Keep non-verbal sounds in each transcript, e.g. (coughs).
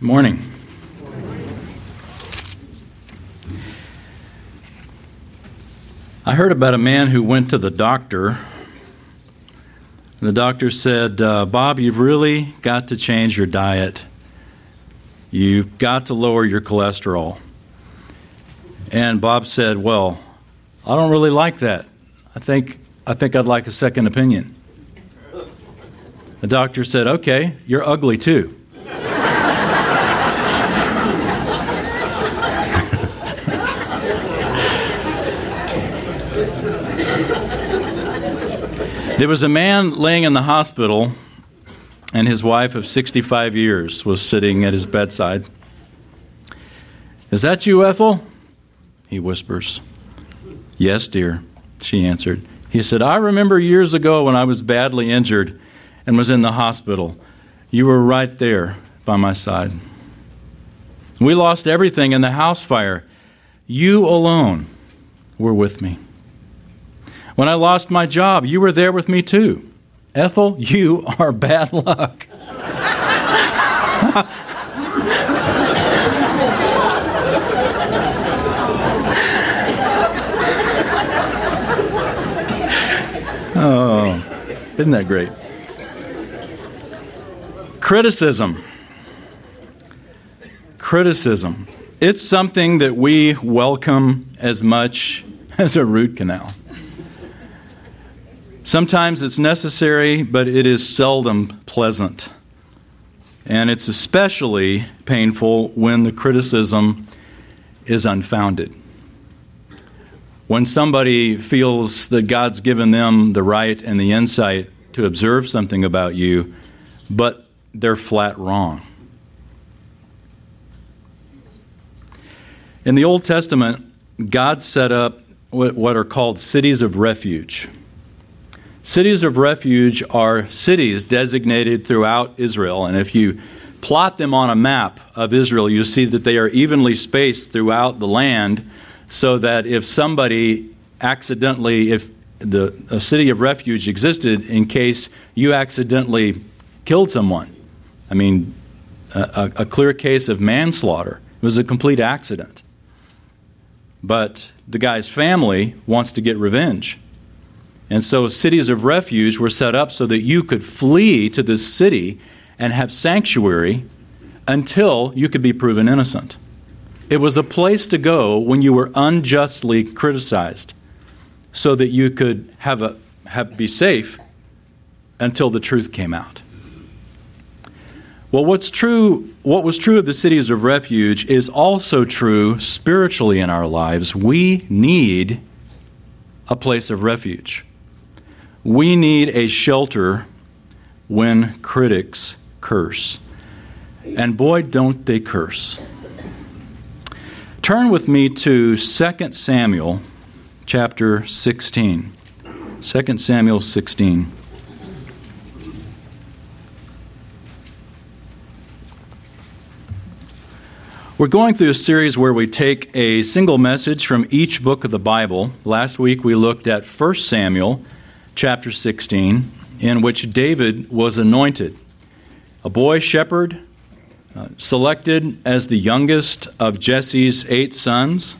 Morning. I heard about a man who went to the doctor. and The doctor said, uh, Bob, you've really got to change your diet. You've got to lower your cholesterol. And Bob said, Well, I don't really like that. I think, I think I'd like a second opinion. The doctor said, Okay, you're ugly too. There was a man laying in the hospital, and his wife of 65 years was sitting at his bedside. Is that you, Ethel? He whispers. Yes, dear, she answered. He said, I remember years ago when I was badly injured and was in the hospital. You were right there by my side. We lost everything in the house fire. You alone were with me. When I lost my job, you were there with me too. Ethel, you (laughs) are bad luck. (laughs) oh, isn't that great? Criticism. Criticism. It's something that we welcome as much (laughs) as a root canal. Sometimes it's necessary, but it is seldom pleasant. And it's especially painful when the criticism is unfounded. When somebody feels that God's given them the right and the insight to observe something about you, but they're flat wrong. In the Old Testament, God set up what are called cities of refuge. Cities of refuge are cities designated throughout Israel, and if you plot them on a map of Israel, you see that they are evenly spaced throughout the land so that if somebody accidentally, if the a city of refuge existed in case you accidentally killed someone, I mean, a, a clear case of manslaughter. It was a complete accident. But the guy's family wants to get revenge. And so cities of refuge were set up so that you could flee to this city and have sanctuary until you could be proven innocent. It was a place to go when you were unjustly criticized so that you could have a, have, be safe until the truth came out. Well, what's true, what was true of the cities of refuge is also true spiritually in our lives. We need a place of refuge. We need a shelter when critics curse. And boy, don't they curse. Turn with me to 2 Samuel chapter 16. 2 Samuel 16. We're going through a series where we take a single message from each book of the Bible. Last week we looked at 1 Samuel chapter 16, in which David was anointed. A boy shepherd, uh, selected as the youngest of Jesse's eight sons.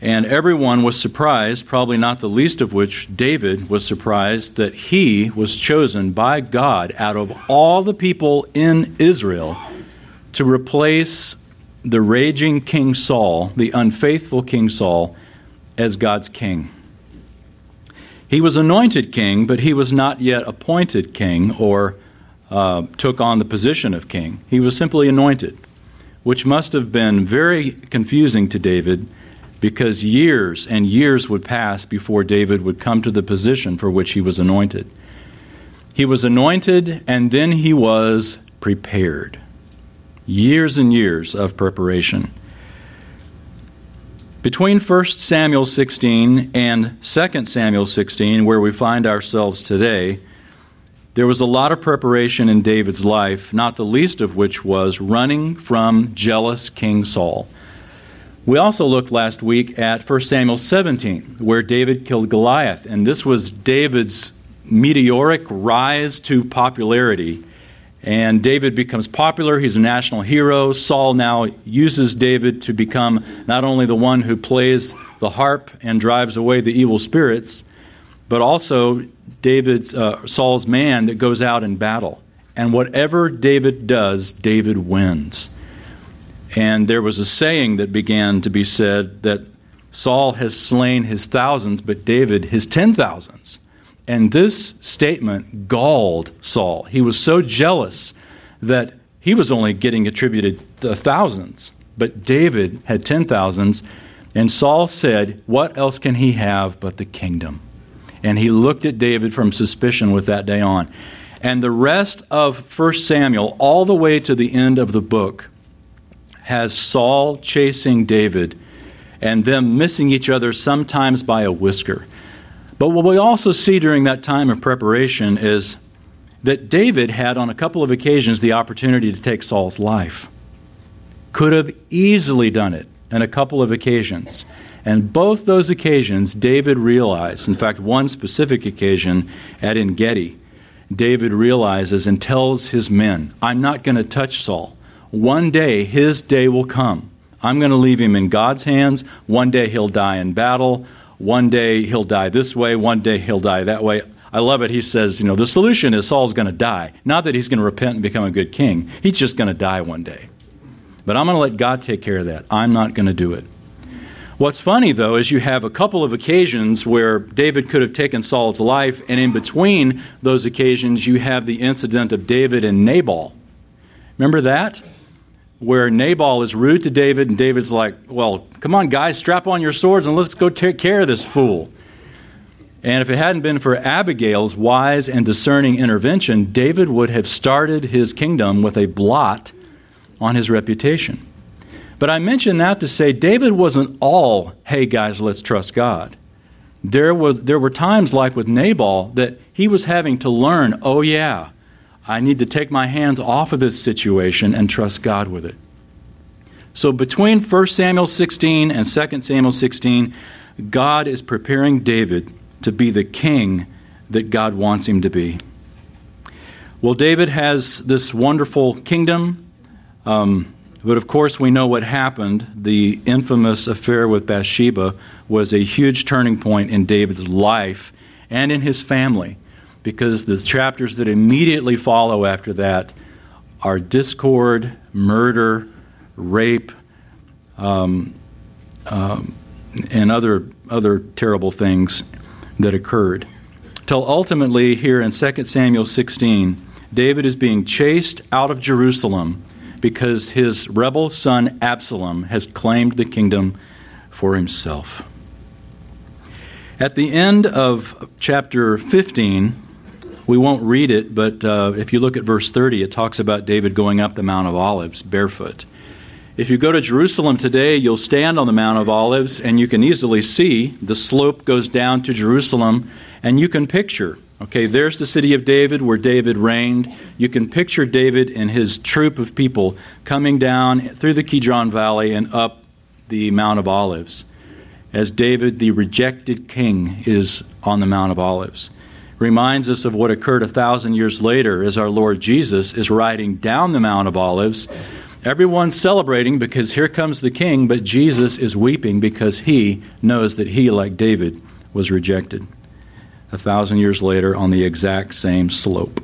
And everyone was surprised, probably not the least of which David was surprised, that he was chosen by God out of all the people in Israel to replace the raging King Saul, the unfaithful King Saul, as God's king. He was anointed king, but he was not yet appointed king or uh, took on the position of king. He was simply anointed, which must have been very confusing to David because years and years would pass before David would come to the position for which he was anointed. He was anointed and then he was prepared years and years of preparation. Between 1 Samuel 16 and 2 Samuel 16, where we find ourselves today, there was a lot of preparation in David's life, not the least of which was running from jealous King Saul. We also looked last week at 1 Samuel 17, where David killed Goliath, and this was David's meteoric rise to popularity And David becomes popular. He's a national hero. Saul now uses David to become not only the one who plays the harp and drives away the evil spirits, but also David's uh, Saul's man that goes out in battle. And whatever David does, David wins. And there was a saying that began to be said that Saul has slain his thousands, but David his ten thousands. And this statement galled Saul. He was so jealous that he was only getting attributed thousands, but David had ten thousands. And Saul said, What else can he have but the kingdom? And he looked at David from suspicion with that day on. And the rest of 1 Samuel, all the way to the end of the book, has Saul chasing David and them missing each other sometimes by a whisker. But what we also see during that time of preparation is that David had, on a couple of occasions, the opportunity to take Saul's life. Could have easily done it on a couple of occasions. And both those occasions, David realized, in fact, one specific occasion at En Gedi, David realizes and tells his men, I'm not going to touch Saul. One day, his day will come. I'm going to leave him in God's hands. One day, he'll die in battle. One day, he'll die this way. One day, he'll die that way. I love it. He says, you know, the solution is Saul's going to die. Not that he's going to repent and become a good king, he's just going to die one day. But I'm going to let God take care of that. I'm not going to do it. What's funny, though, is you have a couple of occasions where David could have taken Saul's life, and in between those occasions, you have the incident of David and Nabal. Remember that? Where Nabal is rude to David, and David's like, Well, come on, guys, strap on your swords and let's go take care of this fool. And if it hadn't been for Abigail's wise and discerning intervention, David would have started his kingdom with a blot on his reputation. But I mention that to say David wasn't all, hey guys, let's trust God. There, was, there were times, like with Nabal, that he was having to learn, oh yeah, I need to take my hands off of this situation and trust God with it. So between 1 Samuel 16 and 2 Samuel 16, God is preparing David to be the king that God wants him to be. Well, David has this wonderful kingdom. Um, but of course, we know what happened. The infamous affair with Bathsheba was a huge turning point in David's life and in his family because the chapters that immediately follow after that are discord, murder, rape, um, um, and other, other terrible things that occurred. Till ultimately, here in 2 Samuel 16, David is being chased out of Jerusalem because his rebel son Absalom has claimed the kingdom for himself. At the end of chapter 15, we won't read it, but uh, if you look at verse 30, it talks about David going up the Mount of Olives barefoot. If you go to Jerusalem today, you'll stand on the Mount of Olives and you can easily see the slope goes down to Jerusalem, and you can picture Okay, there's the city of David where David reigned. You can picture David and his troop of people coming down through the Kidron Valley and up the Mount of Olives as David, the rejected king, is on the Mount of Olives. Reminds us of what occurred a thousand years later as our Lord Jesus is riding down the Mount of Olives. Everyone's celebrating because here comes the king, but Jesus is weeping because he knows that he, like David, was rejected a thousand years later on the exact same slope.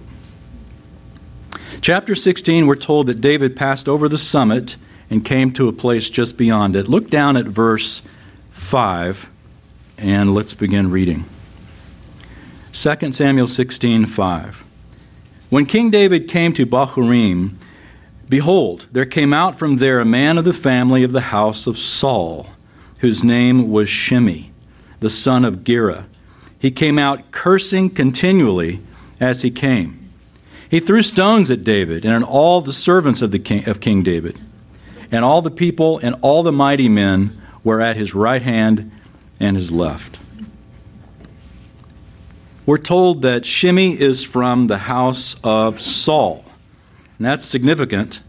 Chapter 16, we're told that David passed over the summit and came to a place just beyond it. Look down at verse 5 and let's begin reading. 2 Samuel 16:5. When King David came to Bahurim, behold, there came out from there a man of the family of the house of Saul, whose name was Shimei, the son of Gera he came out cursing continually as he came. He threw stones at David and at all the servants of, the king, of King David. And all the people and all the mighty men were at his right hand and his left. We're told that Shimei is from the house of Saul. And that's significant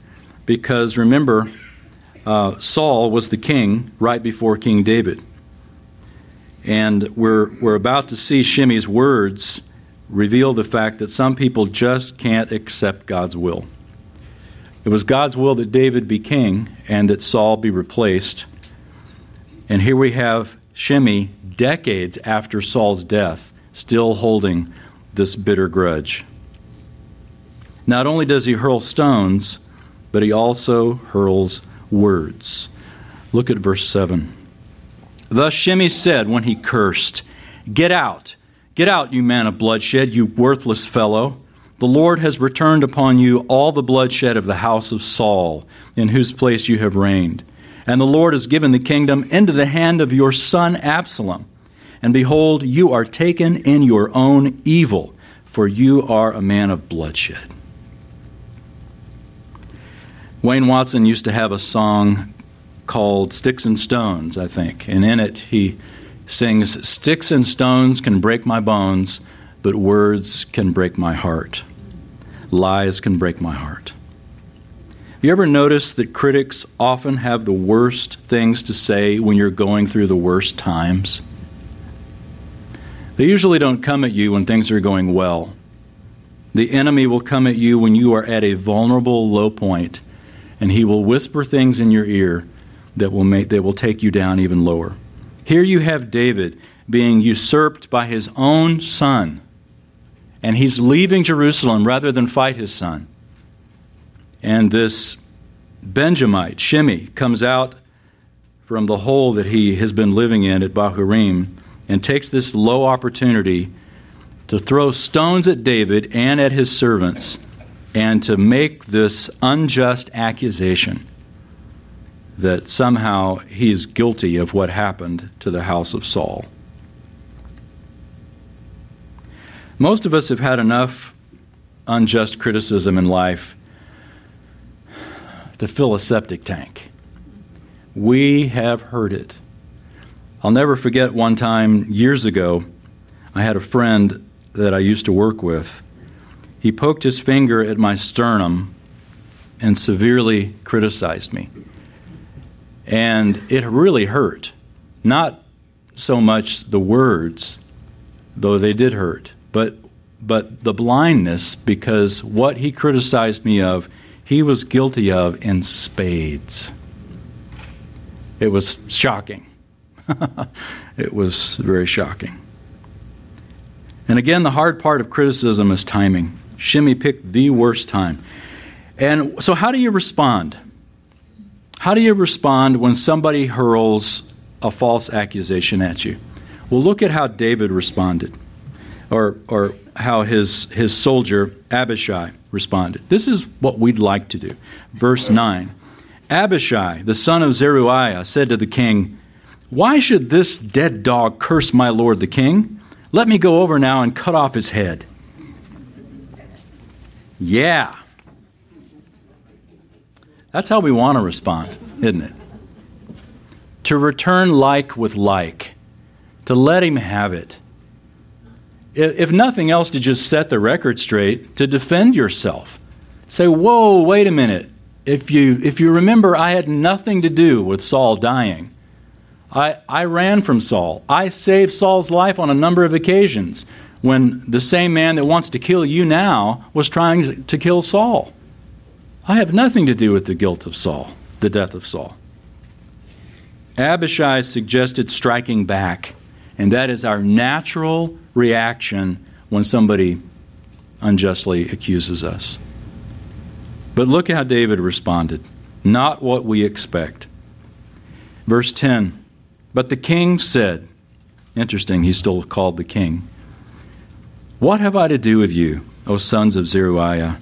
because remember, uh, Saul was the king right before King David. And we're, we're about to see Shimei's words reveal the fact that some people just can't accept God's will. It was God's will that David be king and that Saul be replaced. And here we have Shimei, decades after Saul's death, still holding this bitter grudge. Not only does he hurl stones, but he also hurls words. Look at verse 7. Thus Shimei said when he cursed, Get out, get out, you man of bloodshed, you worthless fellow. The Lord has returned upon you all the bloodshed of the house of Saul, in whose place you have reigned. And the Lord has given the kingdom into the hand of your son Absalom. And behold, you are taken in your own evil, for you are a man of bloodshed. Wayne Watson used to have a song called Sticks and Stones, I think. And in it, he sings Sticks and stones can break my bones, but words can break my heart. Lies can break my heart. Have you ever noticed that critics often have the worst things to say when you're going through the worst times? They usually don't come at you when things are going well. The enemy will come at you when you are at a vulnerable low point, and he will whisper things in your ear that will, make, that will take you down even lower. Here you have David being usurped by his own son, and he's leaving Jerusalem rather than fight his son. And this Benjamite, Shimei, comes out from the hole that he has been living in at Bahurim and takes this low opportunity to throw stones at David and at his servants and to make this unjust accusation that somehow he's guilty of what happened to the house of Saul. Most of us have had enough unjust criticism in life to fill a septic tank. We have heard it. I'll never forget one time years ago, I had a friend that I used to work with. He poked his finger at my sternum and severely criticized me. And it really hurt. Not so much the words, though they did hurt, but, but the blindness, because what he criticized me of, he was guilty of in spades. It was shocking. (laughs) it was very shocking. And again, the hard part of criticism is timing. Shimei picked the worst time. And so, how do you respond? How do you respond when somebody hurls a false accusation at you? Well, look at how David responded, or, or how his, his soldier Abishai responded. This is what we'd like to do. Verse 9 Abishai, the son of Zeruiah, said to the king, Why should this dead dog curse my lord the king? Let me go over now and cut off his head. Yeah. That's how we want to respond, isn't it? To return like with like, to let him have it. If nothing else, to just set the record straight, to defend yourself. Say, whoa, wait a minute. If you, if you remember, I had nothing to do with Saul dying. I, I ran from Saul. I saved Saul's life on a number of occasions when the same man that wants to kill you now was trying to kill Saul. I have nothing to do with the guilt of Saul, the death of Saul. Abishai suggested striking back, and that is our natural reaction when somebody unjustly accuses us. But look how David responded not what we expect. Verse 10 But the king said, interesting, he's still called the king, What have I to do with you, O sons of Zeruiah?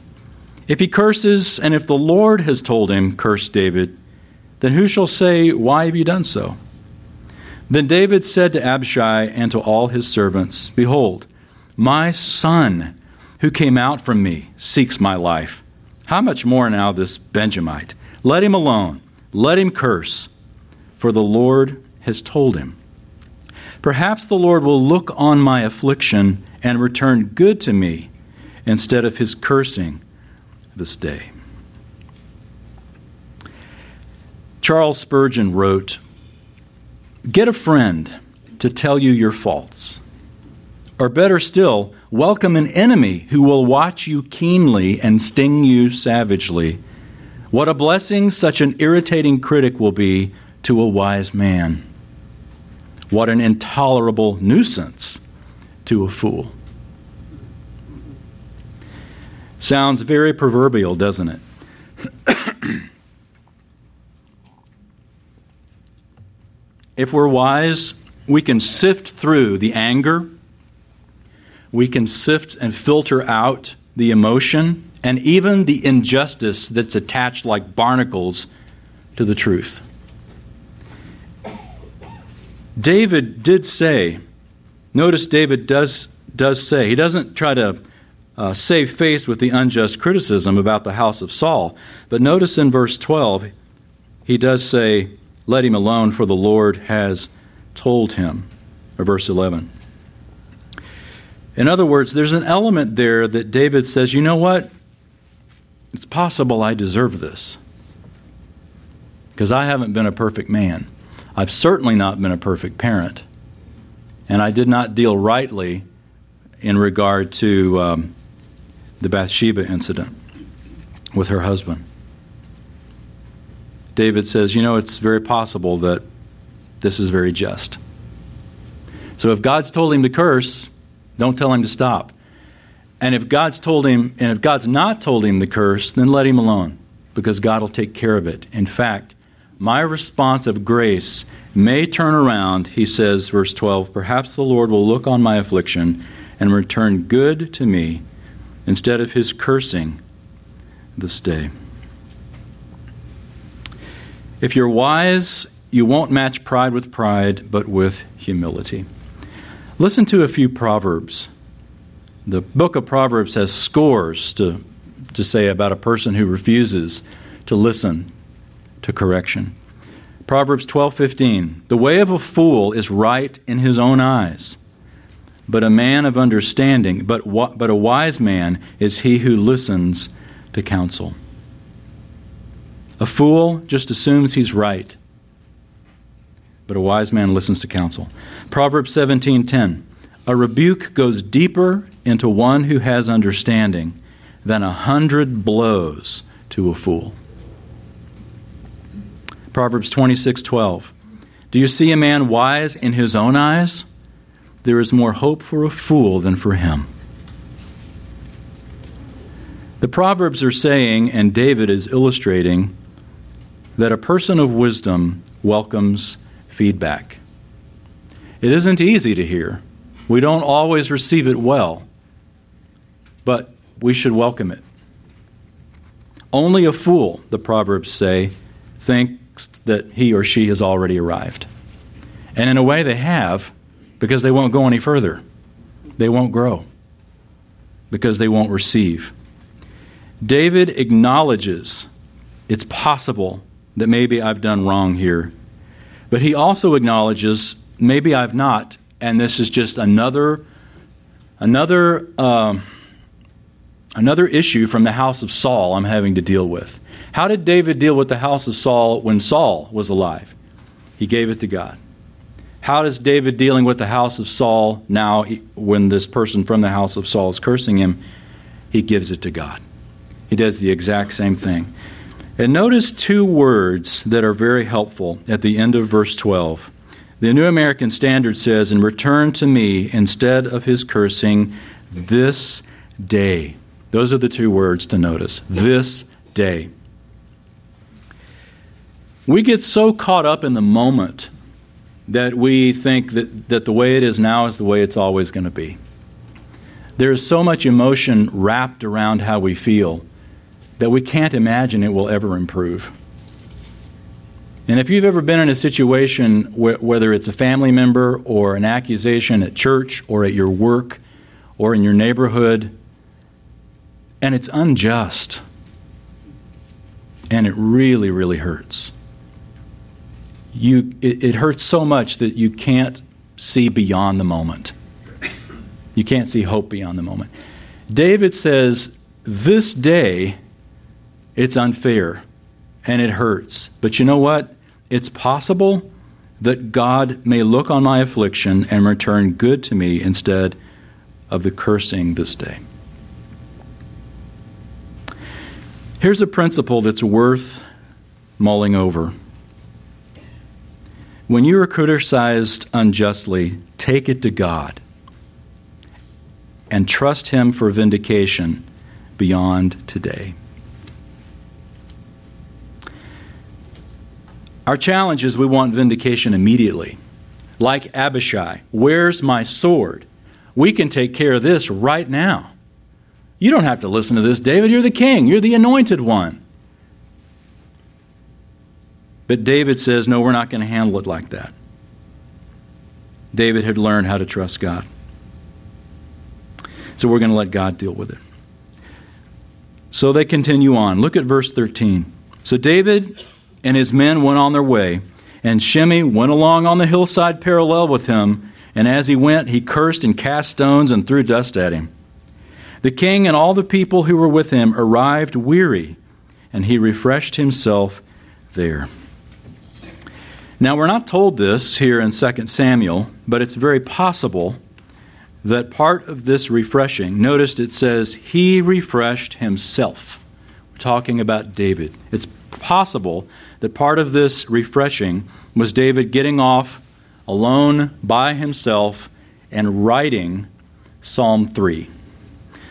If he curses, and if the Lord has told him, Curse David, then who shall say, Why have you done so? Then David said to Abishai and to all his servants, Behold, my son, who came out from me, seeks my life. How much more now this Benjamite? Let him alone, let him curse, for the Lord has told him. Perhaps the Lord will look on my affliction and return good to me instead of his cursing this day. Charles Spurgeon wrote Get a friend to tell you your faults, Or better still, welcome an enemy who will watch you keenly and sting you savagely. What a blessing such an irritating critic will be to a wise man. What an intolerable nuisance to a fool. Sounds very proverbial, doesn't it? (coughs) if we're wise, we can sift through the anger, we can sift and filter out the emotion, and even the injustice that's attached like barnacles to the truth. David did say, notice David does, does say, he doesn't try to uh, save face with the unjust criticism about the house of Saul, but notice in verse 12, he does say, Let him alone, for the Lord has told him. Or verse 11. In other words, there's an element there that David says, You know what? It's possible I deserve this. Because I haven't been a perfect man. I've certainly not been a perfect parent. And I did not deal rightly in regard to um, the Bathsheba incident with her husband. David says, You know, it's very possible that this is very just. So if God's told him to curse, don't tell him to stop. And if God's told him, and if God's not told him the curse, then let him alone because God will take care of it. In fact, my response of grace may turn around, he says, verse 12. Perhaps the Lord will look on my affliction and return good to me instead of his cursing this day. If you're wise, you won't match pride with pride, but with humility. Listen to a few proverbs. The book of Proverbs has scores to, to say about a person who refuses to listen to correction. Proverbs 12:15 The way of a fool is right in his own eyes, but a man of understanding, but but a wise man is he who listens to counsel. A fool just assumes he's right, but a wise man listens to counsel. Proverbs 17:10 A rebuke goes deeper into one who has understanding than a hundred blows to a fool. Proverbs 26:12. Do you see a man wise in his own eyes? There is more hope for a fool than for him. The Proverbs are saying, and David is illustrating, that a person of wisdom welcomes feedback. It isn't easy to hear. We don't always receive it well, but we should welcome it. Only a fool, the Proverbs say, think that he or she has already arrived. And in a way, they have because they won't go any further. They won't grow because they won't receive. David acknowledges it's possible that maybe I've done wrong here, but he also acknowledges maybe I've not, and this is just another another uh, another issue from the house of Saul I'm having to deal with. How did David deal with the house of Saul when Saul was alive? He gave it to God. How does David dealing with the house of Saul now when this person from the house of Saul is cursing him? He gives it to God. He does the exact same thing. And notice two words that are very helpful at the end of verse 12. The New American Standard says, And return to me instead of his cursing this day. Those are the two words to notice. This day. We get so caught up in the moment that we think that, that the way it is now is the way it's always going to be. There is so much emotion wrapped around how we feel that we can't imagine it will ever improve. And if you've ever been in a situation, where, whether it's a family member or an accusation at church or at your work or in your neighborhood, and it's unjust, and it really, really hurts you, it, it hurts so much that you can't see beyond the moment. You can't see hope beyond the moment. David says, This day, it's unfair and it hurts. But you know what? It's possible that God may look on my affliction and return good to me instead of the cursing this day. Here's a principle that's worth mulling over. When you are criticized unjustly, take it to God and trust Him for vindication beyond today. Our challenge is we want vindication immediately. Like Abishai, where's my sword? We can take care of this right now. You don't have to listen to this, David. You're the king, you're the anointed one. But David says, no, we're not going to handle it like that. David had learned how to trust God. So we're going to let God deal with it. So they continue on. Look at verse 13. So David and his men went on their way, and Shimei went along on the hillside parallel with him, and as he went, he cursed and cast stones and threw dust at him. The king and all the people who were with him arrived weary, and he refreshed himself there. Now, we're not told this here in 2 Samuel, but it's very possible that part of this refreshing, noticed it says, he refreshed himself. We're talking about David. It's possible that part of this refreshing was David getting off alone by himself and writing Psalm 3.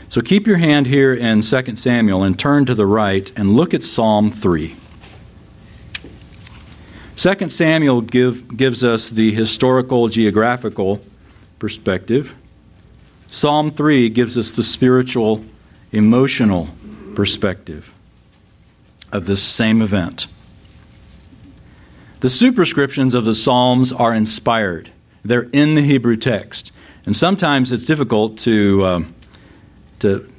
So keep your hand here in 2 Samuel and turn to the right and look at Psalm 3. 2 Samuel give, gives us the historical, geographical perspective. Psalm 3 gives us the spiritual, emotional perspective of this same event. The superscriptions of the Psalms are inspired, they're in the Hebrew text. And sometimes it's difficult to. Uh, to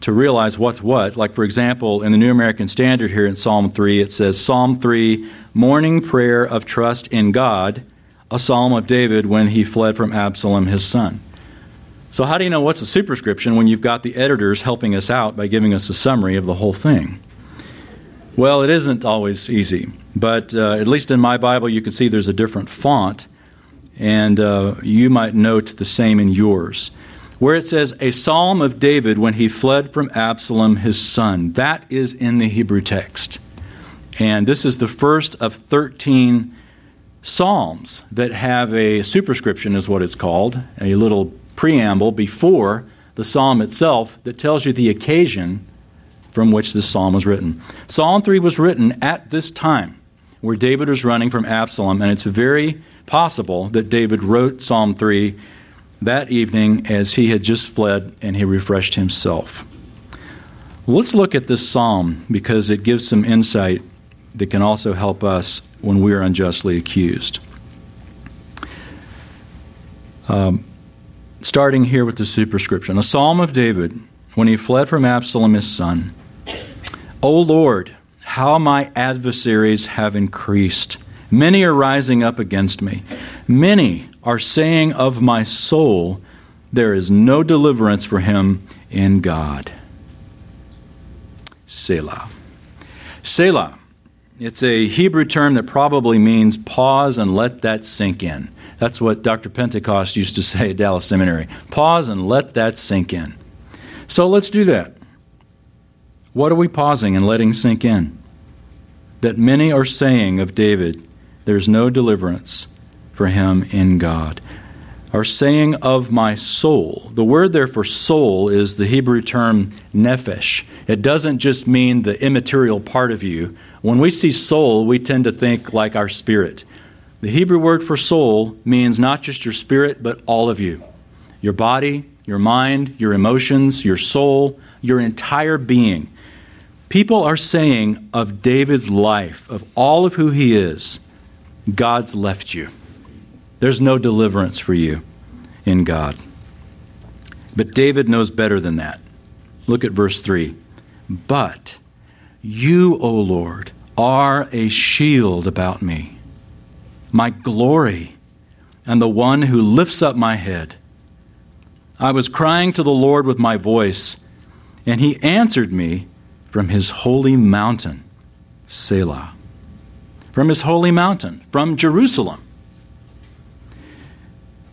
to realize what's what. Like, for example, in the New American Standard here in Psalm 3, it says Psalm 3, morning prayer of trust in God, a psalm of David when he fled from Absalom, his son. So, how do you know what's a superscription when you've got the editors helping us out by giving us a summary of the whole thing? Well, it isn't always easy, but uh, at least in my Bible, you can see there's a different font, and uh, you might note the same in yours where it says, A psalm of David when he fled from Absalom his son. That is in the Hebrew text. And this is the first of 13 psalms that have a superscription, is what it's called, a little preamble before the psalm itself that tells you the occasion from which this psalm was written. Psalm 3 was written at this time where David was running from Absalom, and it's very possible that David wrote Psalm 3 that evening as he had just fled and he refreshed himself. Let's look at this psalm because it gives some insight that can also help us when we are unjustly accused. Um, starting here with the superscription A psalm of David when he fled from Absalom his son. O Lord, how my adversaries have increased. Many are rising up against me. Many are saying of my soul, There is no deliverance for him in God. Selah. Selah. It's a Hebrew term that probably means pause and let that sink in. That's what Dr. Pentecost used to (laughs) say at Dallas Seminary. Pause and let that sink in. So let's do that. What are we pausing and letting sink in? That many are saying of David, there's no deliverance for him in God. Are saying of my soul. The word there for soul is the Hebrew term nephesh. It doesn't just mean the immaterial part of you. When we see soul, we tend to think like our spirit. The Hebrew word for soul means not just your spirit, but all of you your body, your mind, your emotions, your soul, your entire being. People are saying of David's life, of all of who he is, God's left you. There's no deliverance for you in God. But David knows better than that. Look at verse 3. But you, O Lord, are a shield about me, my glory, and the one who lifts up my head. I was crying to the Lord with my voice, and he answered me from his holy mountain, Selah. From his holy mountain, from Jerusalem.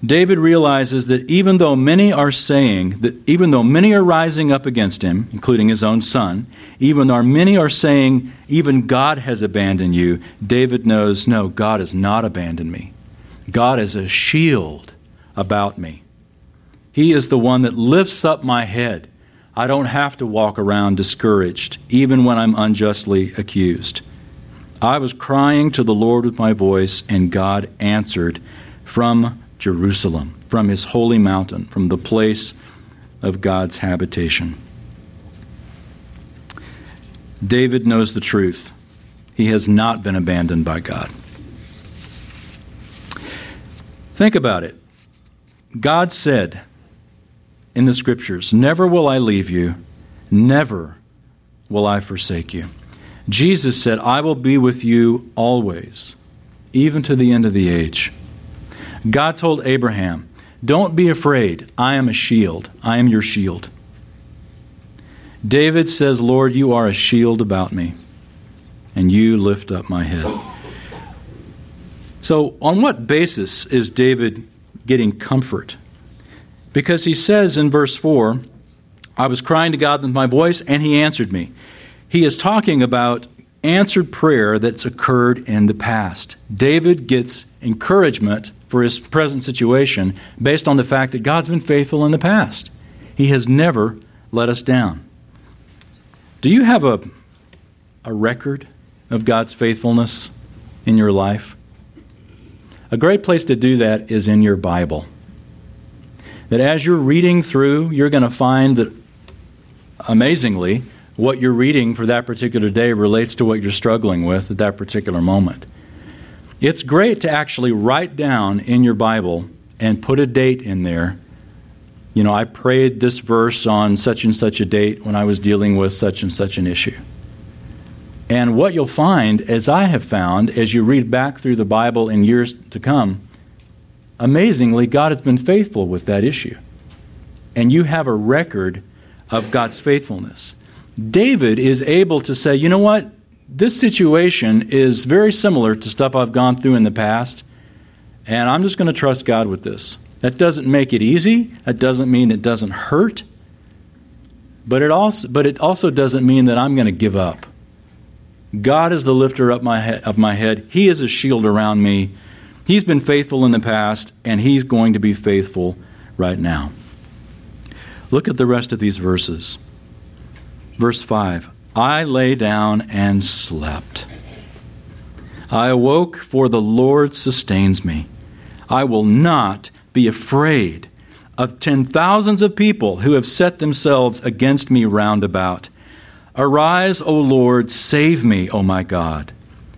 David realizes that even though many are saying that even though many are rising up against him, including his own son, even though many are saying even God has abandoned you, David knows no, God has not abandoned me. God is a shield about me. He is the one that lifts up my head. I don't have to walk around discouraged, even when I'm unjustly accused. I was crying to the Lord with my voice, and God answered from Jerusalem, from his holy mountain, from the place of God's habitation. David knows the truth. He has not been abandoned by God. Think about it. God said in the scriptures, Never will I leave you, never will I forsake you. Jesus said, I will be with you always, even to the end of the age. God told Abraham, Don't be afraid. I am a shield. I am your shield. David says, Lord, you are a shield about me, and you lift up my head. So, on what basis is David getting comfort? Because he says in verse 4, I was crying to God with my voice, and he answered me. He is talking about answered prayer that's occurred in the past. David gets encouragement for his present situation based on the fact that God's been faithful in the past. He has never let us down. Do you have a, a record of God's faithfulness in your life? A great place to do that is in your Bible. That as you're reading through, you're going to find that amazingly, what you're reading for that particular day relates to what you're struggling with at that particular moment. It's great to actually write down in your Bible and put a date in there. You know, I prayed this verse on such and such a date when I was dealing with such and such an issue. And what you'll find, as I have found, as you read back through the Bible in years to come, amazingly, God has been faithful with that issue. And you have a record of God's faithfulness. David is able to say, you know what? This situation is very similar to stuff I've gone through in the past, and I'm just going to trust God with this. That doesn't make it easy. That doesn't mean it doesn't hurt. But it also, but it also doesn't mean that I'm going to give up. God is the lifter up my he- of my head. He is a shield around me. He's been faithful in the past, and He's going to be faithful right now. Look at the rest of these verses. Verse 5 I lay down and slept. I awoke, for the Lord sustains me. I will not be afraid of ten thousands of people who have set themselves against me round about. Arise, O Lord, save me, O my God,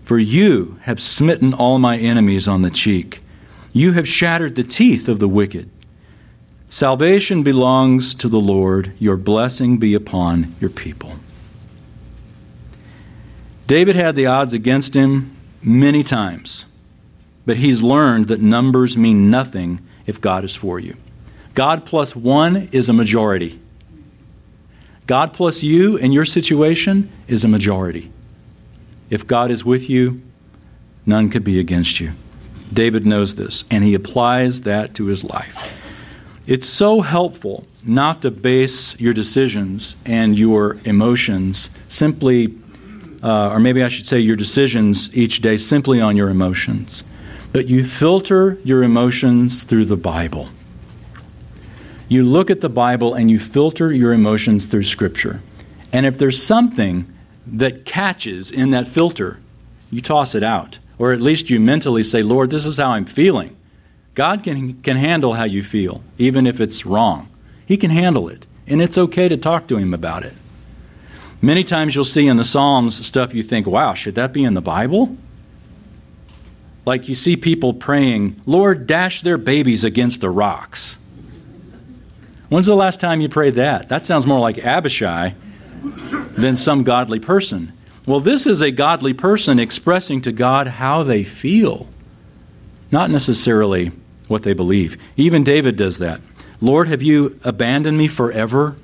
for you have smitten all my enemies on the cheek. You have shattered the teeth of the wicked. Salvation belongs to the Lord. Your blessing be upon your people. David had the odds against him many times, but he's learned that numbers mean nothing if God is for you. God plus one is a majority. God plus you and your situation is a majority. If God is with you, none could be against you. David knows this, and he applies that to his life. It's so helpful not to base your decisions and your emotions simply, uh, or maybe I should say your decisions each day simply on your emotions, but you filter your emotions through the Bible. You look at the Bible and you filter your emotions through Scripture. And if there's something that catches in that filter, you toss it out. Or at least you mentally say, Lord, this is how I'm feeling. God can, can handle how you feel, even if it's wrong. He can handle it, and it's okay to talk to Him about it. Many times you'll see in the Psalms stuff you think, wow, should that be in the Bible? Like you see people praying, Lord, dash their babies against the rocks. When's the last time you prayed that? That sounds more like Abishai than some godly person. Well, this is a godly person expressing to God how they feel, not necessarily what they believe. Even David does that. Lord, have you abandoned me forever?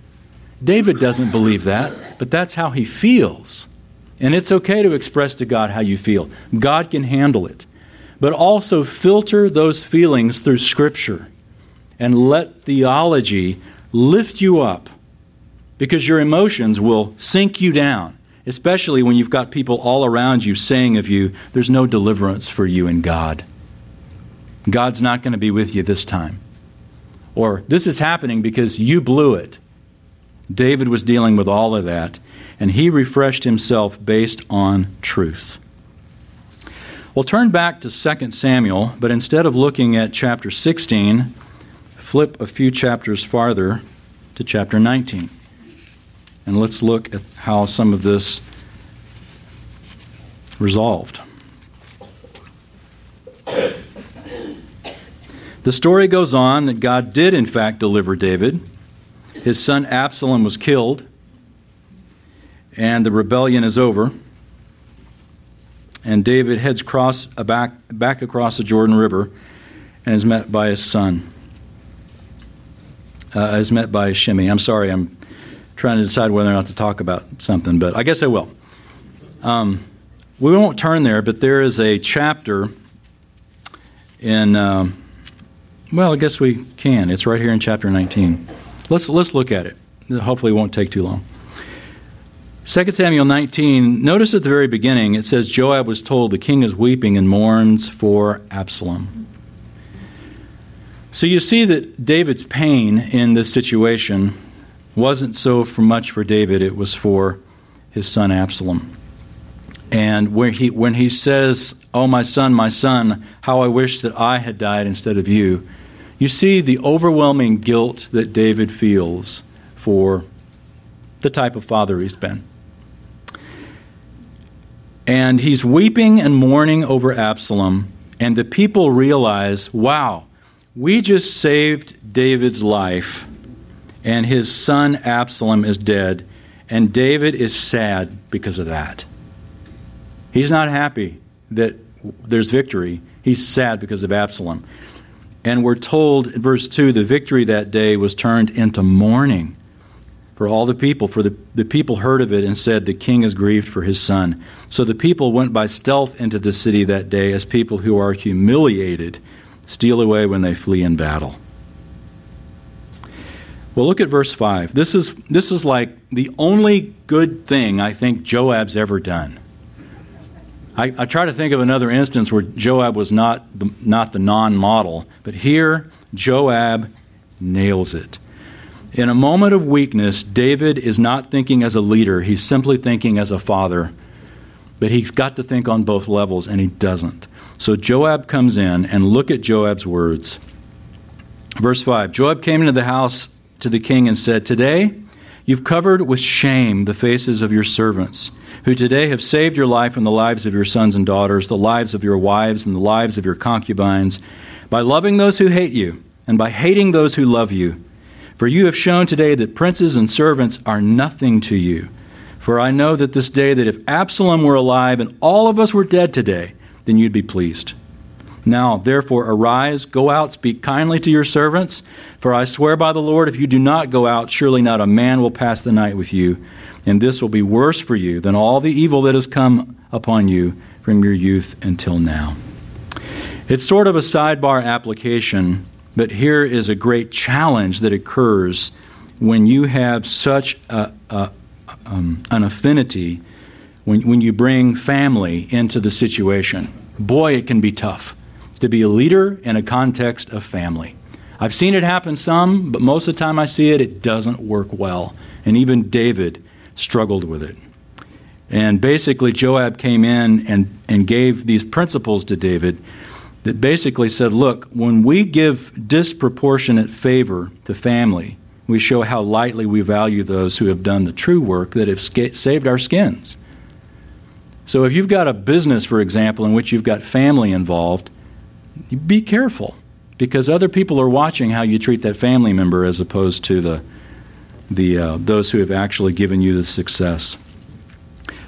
David doesn't believe that, but that's how he feels. And it's okay to express to God how you feel. God can handle it. But also filter those feelings through Scripture. and let theology lift you up because your emotions will sink you down, especially when you've got people all around you saying of you, there's no deliverance for you in God. God's not going to be with you this time. Or this is happening because you blew it. David was dealing with all of that, and he refreshed himself based on truth. We'll turn back to 2 Samuel, but instead of looking at chapter 16, flip a few chapters farther to chapter 19. And let's look at how some of this resolved. The story goes on that God did, in fact, deliver David. His son Absalom was killed, and the rebellion is over and David heads across, back, back across the Jordan River and is met by his son. Uh, is met by Shimei. I'm sorry, I'm trying to decide whether or not to talk about something, but I guess I will. Um, we won't turn there, but there is a chapter in. Um, well, I guess we can. It's right here in chapter 19. Let's let's look at it. Hopefully, it won't take too long. 2 Samuel 19, notice at the very beginning it says Joab was told the king is weeping and mourns for Absalom. So you see that David's pain in this situation wasn't so for much for David, it was for his son Absalom. And when he, when he says, Oh, my son, my son, how I wish that I had died instead of you, you see the overwhelming guilt that David feels for the type of father he's been. And he's weeping and mourning over Absalom. And the people realize, wow, we just saved David's life, and his son Absalom is dead. And David is sad because of that. He's not happy that there's victory. He's sad because of Absalom. And we're told in verse 2 the victory that day was turned into mourning for all the people, for the, the people heard of it and said, The king is grieved for his son. So the people went by stealth into the city that day as people who are humiliated steal away when they flee in battle. Well, look at verse 5. This is, this is like the only good thing I think Joab's ever done. I, I try to think of another instance where Joab was not the, not the non model, but here Joab nails it. In a moment of weakness, David is not thinking as a leader, he's simply thinking as a father. But he's got to think on both levels, and he doesn't. So Joab comes in, and look at Joab's words. Verse 5 Joab came into the house to the king and said, Today you've covered with shame the faces of your servants, who today have saved your life and the lives of your sons and daughters, the lives of your wives and the lives of your concubines, by loving those who hate you, and by hating those who love you. For you have shown today that princes and servants are nothing to you. For I know that this day that if Absalom were alive and all of us were dead today, then you'd be pleased. Now, therefore, arise, go out, speak kindly to your servants. For I swear by the Lord, if you do not go out, surely not a man will pass the night with you. And this will be worse for you than all the evil that has come upon you from your youth until now. It's sort of a sidebar application but here is a great challenge that occurs when you have such a, a, um, an affinity, when, when you bring family into the situation. Boy, it can be tough to be a leader in a context of family. I've seen it happen some, but most of the time I see it, it doesn't work well. And even David struggled with it. And basically, Joab came in and, and gave these principles to David that basically said, look, when we give disproportionate favor to family, we show how lightly we value those who have done the true work that have saved our skins. So if you've got a business, for example, in which you've got family involved, be careful because other people are watching how you treat that family member as opposed to the, the, uh, those who have actually given you the success.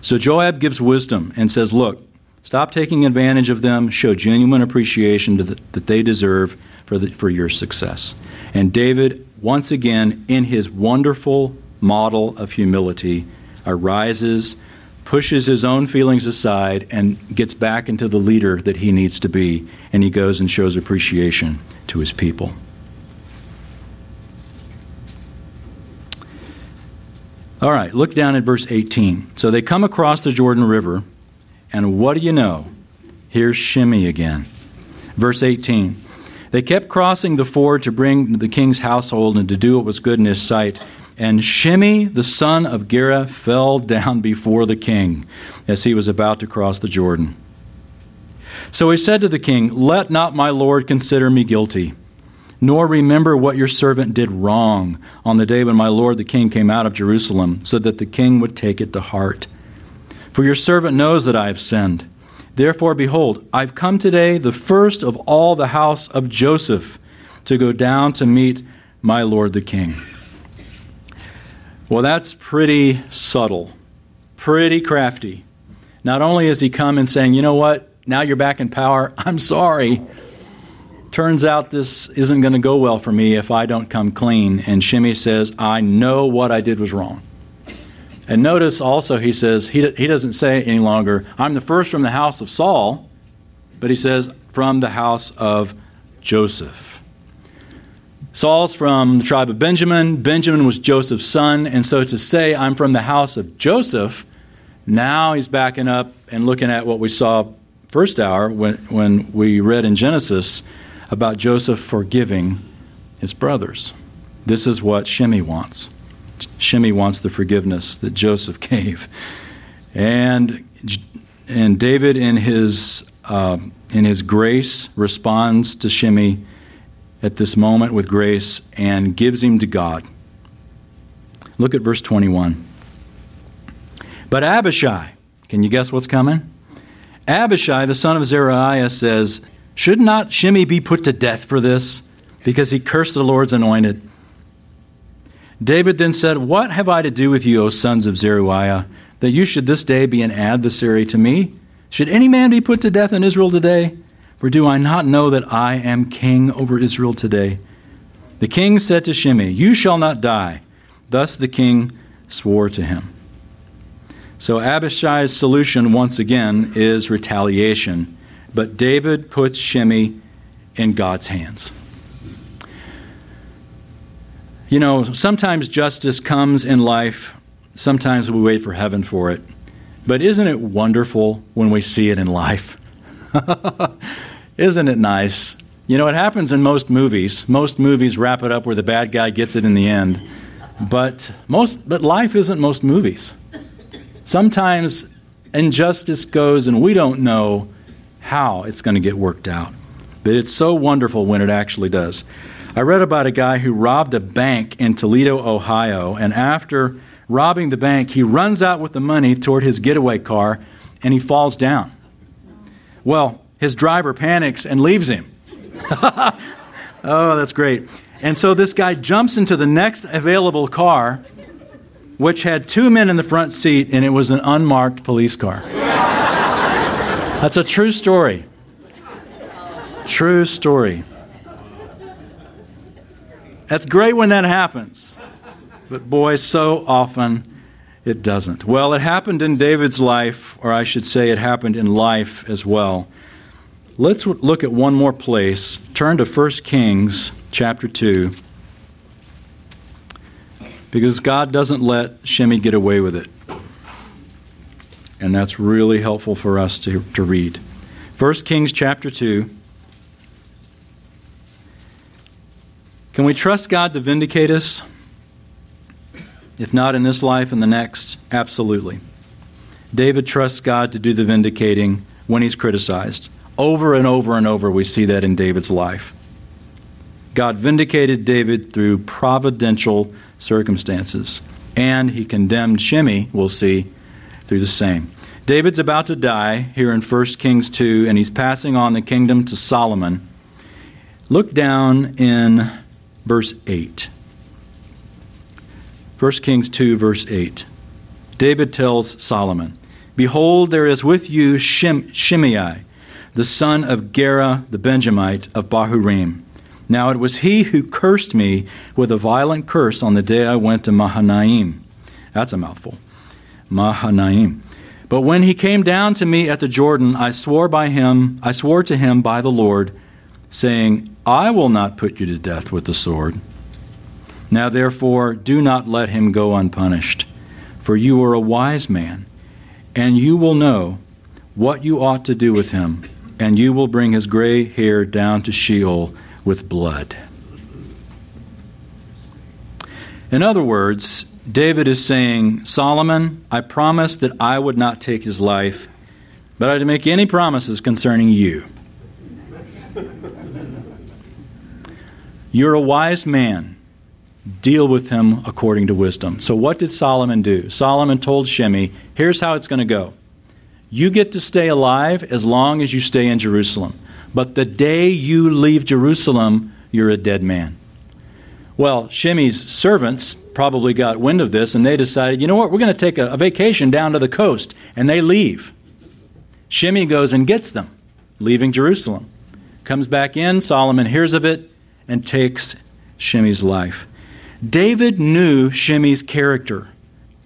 So Joab gives wisdom and says, Look, Stop taking advantage of them. Show genuine appreciation the, that they deserve for, the, for your success. And David, once again, in his wonderful model of humility, arises, pushes his own feelings aside and gets back into the leader that he needs to be, and he goes and shows appreciation to his people. All right, look down at verse 18. So they come across the Jordan River, and what do you know? Here's Shimei again. Verse 18. They kept crossing the ford to bring the king's household and to do what was good in his sight and Shimei, the son of Gera, fell down before the king as he was about to cross the Jordan. So he said to the king, Let not my lord consider me guilty, nor remember what your servant did wrong on the day when my lord the king came out of Jerusalem, so that the king would take it to heart. For your servant knows that I have sinned. Therefore, behold, I've come today, the first of all the house of Joseph, to go down to meet my lord the king. Well, that's pretty subtle, pretty crafty. Not only is he come and saying, you know what, now you're back in power, (laughs) I'm sorry. Turns out this isn't going to go well for me if I don't come clean. And Shimei says, I know what I did was wrong. And notice also he says, he, he doesn't say any longer, I'm the first from the house of Saul, but he says, from the house of Joseph. Saul's from the tribe of Benjamin. Benjamin was Joseph's son. And so to say, I'm from the house of Joseph, now he's backing up and looking at what we saw first hour when, when we read in Genesis about Joseph forgiving his brothers. This is what Shimei wants. Shimei wants the forgiveness that Joseph (laughs) gave. And, and David, in his, uh, in his grace, responds to Shimei at this moment with grace and gives him to God. Look at verse 21. But Abishai, can you guess what's coming? Abishai, the son of Zeruiah, says, Should not Shimei be put to death for this, because he cursed the Lord's anointed? David then said, What have I to do with you, O sons of Zeruiah, that you should this day be an adversary to me? Should any man be put to death in Israel today? For do I not know that I am king over Israel today? The king said to Shimei, You shall not die. Thus the king swore to him. So Abishai's solution, once again, is retaliation. But David puts Shimei in God's hands. You know, sometimes justice comes in life, sometimes we wait for heaven for it. But isn't it wonderful when we see it in life? (laughs) Isn't it nice? You know, it happens in most movies. Most movies wrap it up where the bad guy gets it in the end. But most but life isn't most movies. Sometimes injustice goes and we don't know how it's going to get worked out. But it's so wonderful when it actually does. I read about a guy who robbed a bank in Toledo, Ohio, and after robbing the bank, he runs out with the money toward his getaway car and he falls down. Well, his driver panics and leaves him. (laughs) oh, that's great. And so this guy jumps into the next available car, which had two men in the front seat, and it was an unmarked police car. (laughs) That's a true story. True story. That's great when that happens. But boy, so often it doesn't. Well, it happened in David's life, or I should say, it happened in life as well. Let's look at one more place. Turn to 1 Kings chapter 2. Because God doesn't let Shimei get away with it. And that's really helpful for us to, to read. 1 Kings chapter 2. Can we trust God to vindicate us? If not in this life, in the next, absolutely. David trusts God to do the vindicating when he's criticized. Over and over and over, we see that in David's life. God vindicated David through providential circumstances, and he condemned Shimei, we'll see, through the same. David's about to die here in 1 Kings 2, and he's passing on the kingdom to Solomon. Look down in verse 8. 1 Kings 2, verse 8. David tells Solomon, Behold, there is with you Shim- Shimei the son of Gera the Benjamite of Bahurim. Now it was he who cursed me with a violent curse on the day I went to Mahanaim. That's a mouthful. Mahanaim. But when he came down to me at the Jordan, I swore by him, I swore to him by the Lord, saying, I will not put you to death with the sword. Now therefore, do not let him go unpunished. for you are a wise man, and you will know what you ought to do with him, and you will bring his gray hair down to Sheol with blood. In other words, David is saying, Solomon, I promised that I would not take his life, but I didn't make any promises concerning you. You're a wise man. Deal with him according to wisdom. So, what did Solomon do? Solomon told Shimei, Here's how it's going to go. You get to stay alive as long as you stay in Jerusalem. But the day you leave Jerusalem, you're a dead man. Well, Shimei's servants probably got wind of this and they decided, you know what, we're going to take a, a vacation down to the coast. And they leave. Shimei goes and gets them, leaving Jerusalem. Comes back in, Solomon hears of it and takes Shimei's life. David knew Shimei's character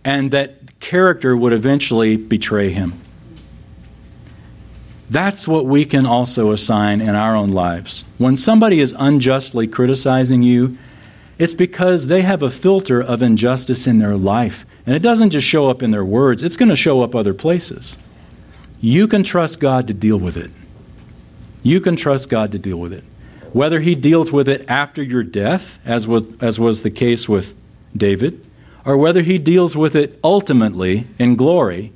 and that character would eventually betray him. That's what we can also assign in our own lives. When somebody is unjustly criticizing you, it's because they have a filter of injustice in their life. And it doesn't just show up in their words, it's going to show up other places. You can trust God to deal with it. You can trust God to deal with it. Whether He deals with it after your death, as was, as was the case with David, or whether He deals with it ultimately in glory,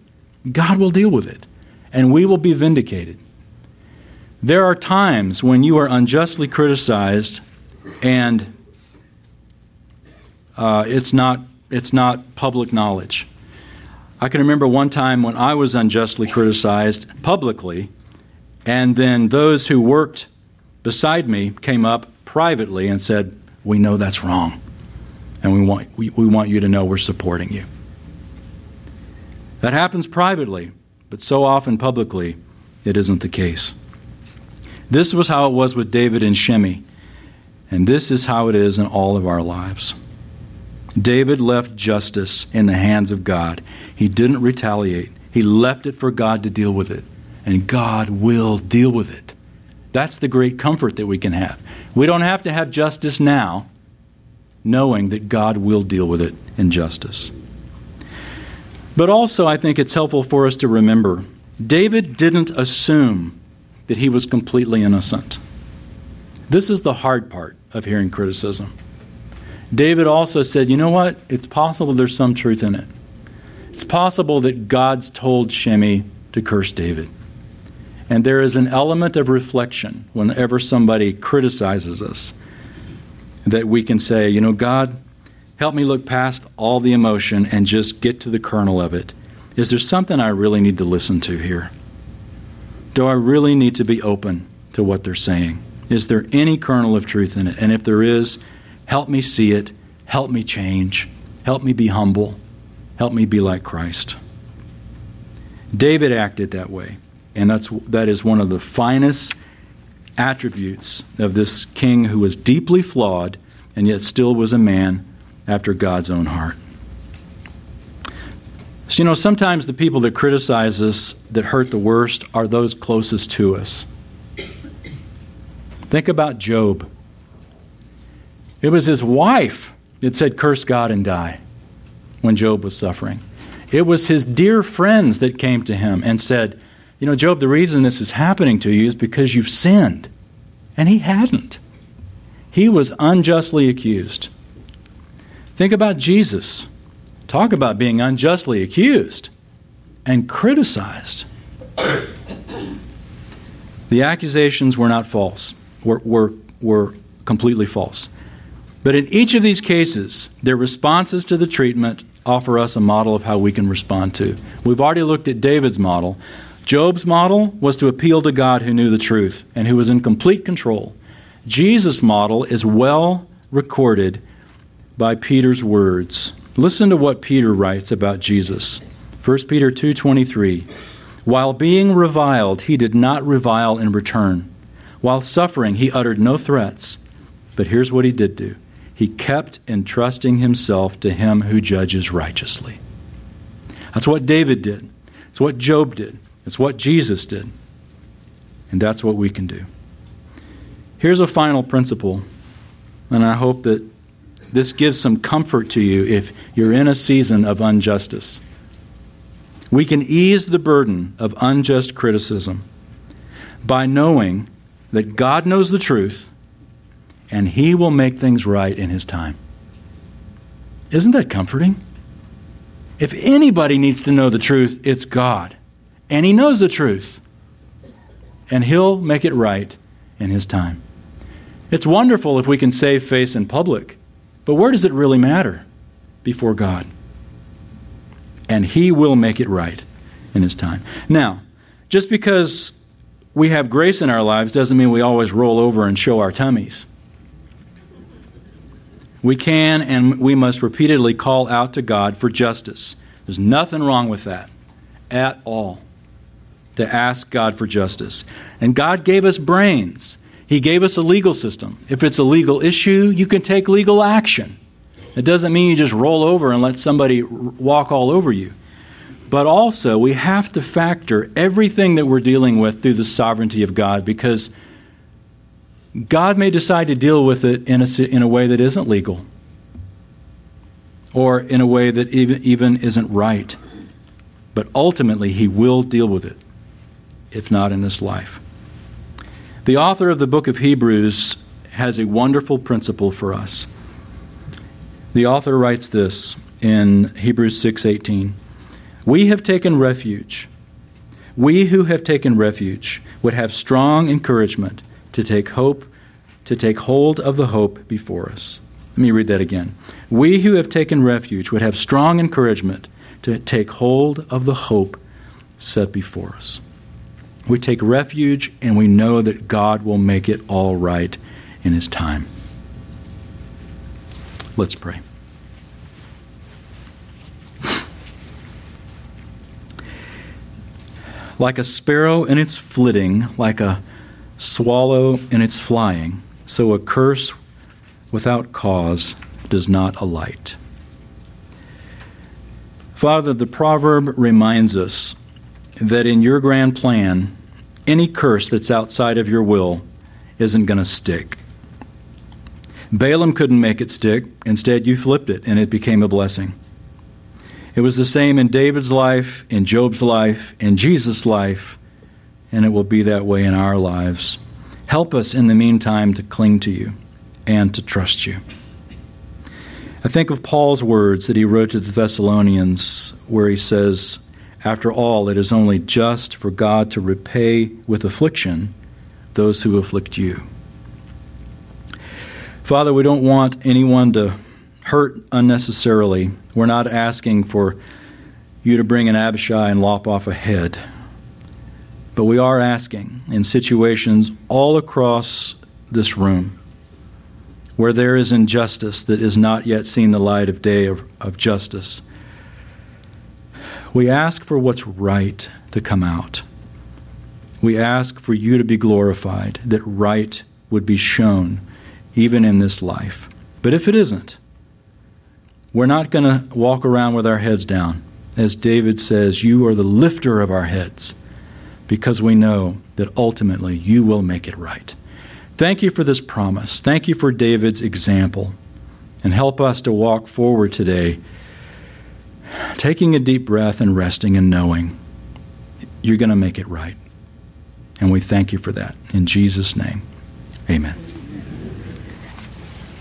God will deal with it and we will be vindicated. There are times when you are unjustly criticized and uh, it's, not, it's not public knowledge. I can remember one time when I was unjustly criticized publicly, and then those who worked beside me came up privately and said, We know that's wrong, and we want, we, we want you to know we're supporting you. That happens privately. But so often publicly, it isn't the case. This was how it was with David and Shimei, and this is how it is in all of our lives. David left justice in the hands of God. He didn't retaliate, he left it for God to deal with it, and God will deal with it. That's the great comfort that we can have. We don't have to have justice now, knowing that God will deal with it in justice. But also, I think it's helpful for us to remember David didn't assume that he was completely innocent. This is the hard part of hearing criticism. David also said, you know what? It's possible there's some truth in it. It's possible that God's told Shimei to curse David. And there is an element of reflection whenever somebody criticizes us that we can say, you know, God, Help me look past all the emotion and just get to the kernel of it. Is there something I really need to listen to here? Do I really need to be open to what they're saying? Is there any kernel of truth in it? And if there is, help me see it. Help me change. Help me be humble. Help me be like Christ. David acted that way, and that's, that is one of the finest attributes of this king who was deeply flawed and yet still was a man after God's own heart. So, you know, sometimes the people that criticize us, that hurt the worst, are those closest to us. Think about Job. It was his wife that said, Curse God and die, when Job was suffering. It was his dear friends that came to him and said, You know, Job, the reason this is happening to you is because you've sinned. And he hadn't. He was unjustly accused. Think about Jesus. Talk about being unjustly accused and criticized. the accusations were not false, were, were, were completely false. But in each of these cases, their responses to the treatment offer us a model of how we can respond to. We've already looked at David's model. Job's model was to appeal to God who knew the truth and who was in complete control. Jesus' model is well recorded by Peter's words. Listen to what Peter writes about Jesus. 1 Peter 2:23 While being reviled he did not revile in return. While suffering he uttered no threats. But here's what he did do. He kept entrusting himself to him who judges righteously. That's what David did. It's what Job did. It's what Jesus did. And that's what we can do. Here's a final principle, and I hope that this gives some comfort to you if you're in a season of injustice. We can ease the burden of unjust criticism by knowing that God knows the truth and He will make things right in His time. Isn't that comforting? If anybody needs to know the truth, it's God. And He knows the truth. And He'll make it right in His time. It's wonderful if we can save face in public, but where does it really matter? Before God. And He will make it right in His time. Now, just because we have grace in our lives doesn't mean we always roll over and show our tummies. We can and we must repeatedly call out to God for justice. There's nothing wrong with that at all. To ask God for justice. And God gave us brains. He gave us a legal system. If it's a legal issue, you can take legal action. It doesn't mean you just roll over and let somebody walk all over you. But also, we have to factor everything that we're dealing with through the sovereignty of God because God may decide to deal with it in a, in a way that isn't legal or in a way that even, even isn't right. But ultimately, He will deal with it, if not in this life. The author of the book of Hebrews has a wonderful principle for us. The author writes this in Hebrews 6:18. We have taken refuge. We who have taken refuge would have strong encouragement to take hope, to take hold of the hope before us. Let me read that again. We who have taken refuge would have strong encouragement to take hold of the hope set before us. We take refuge and we know that God will make it all right in His time. Let's pray. Like a sparrow in its flitting, like a swallow in its flying, so a curse without cause does not alight. Father, the proverb reminds us that in your grand plan, any curse that's outside of your will isn't going to stick. Balaam couldn't make it stick. Instead, you flipped it and it became a blessing. It was the same in David's life, in Job's life, in Jesus' life, and it will be that way in our lives. Help us in the meantime to cling to you and to trust you. I think of Paul's words that he wrote to the Thessalonians, where he says, After all, it is only just for God to repay with affliction those who afflict you. Father, we don't want anyone to hurt unnecessarily. We're not asking for you to bring an Abishai and lop off a head. But we are asking in situations all across this room where there is injustice that is not yet seen the light of day of, of justice. We ask for what's right to come out. We ask for you to be glorified, that right would be shown even in this life. But if it isn't, we're not going to walk around with our heads down. As David says, You are the lifter of our heads because we know that ultimately you will make it right. Thank you for this promise. Thank you for David's example. And help us to walk forward today, taking a deep breath and resting and knowing you're going to make it right. And we thank you for that. In Jesus' name, amen.